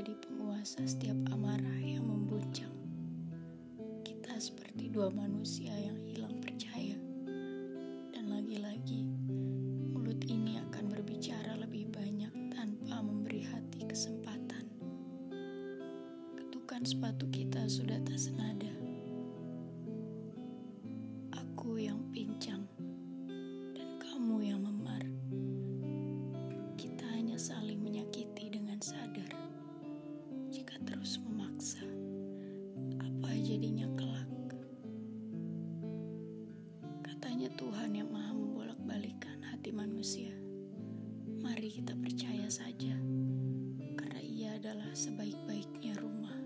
menjadi penguasa setiap amarah yang membuncang. Kita seperti dua manusia yang hilang percaya. Dan lagi-lagi, mulut ini akan berbicara lebih banyak tanpa memberi hati kesempatan. Ketukan sepatu kita sudah tak senada. Manusia. Mari kita percaya saja, karena ia adalah sebaik-baiknya rumah.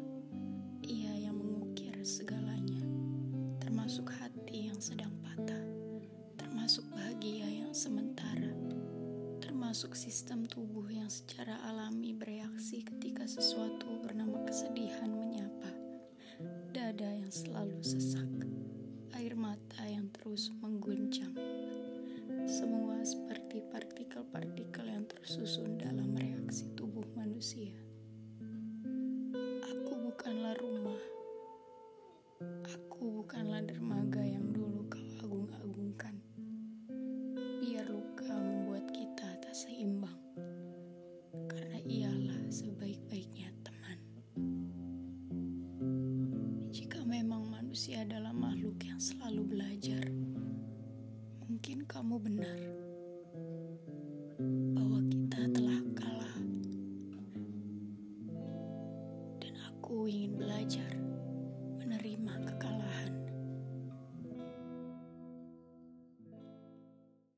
Ia yang mengukir segalanya, termasuk hati yang sedang patah, termasuk bahagia yang sementara, termasuk sistem tubuh yang secara alami bereaksi ketika sesuatu bernama kesedihan menyapa, dada yang selalu sesak, air mata yang terus mengguncang. Semua seperti partikel-partikel yang tersusun dalam reaksi tubuh manusia. Aku bukanlah rumah. Aku bukanlah dermaga yang dulu kau agung-agungkan. Biar luka membuat kita tak seimbang. Karena ialah sebaik-baiknya teman. Jika memang manusia adalah makhluk yang selalu belajar, mungkin kamu benar Aku ingin belajar menerima kekalahan.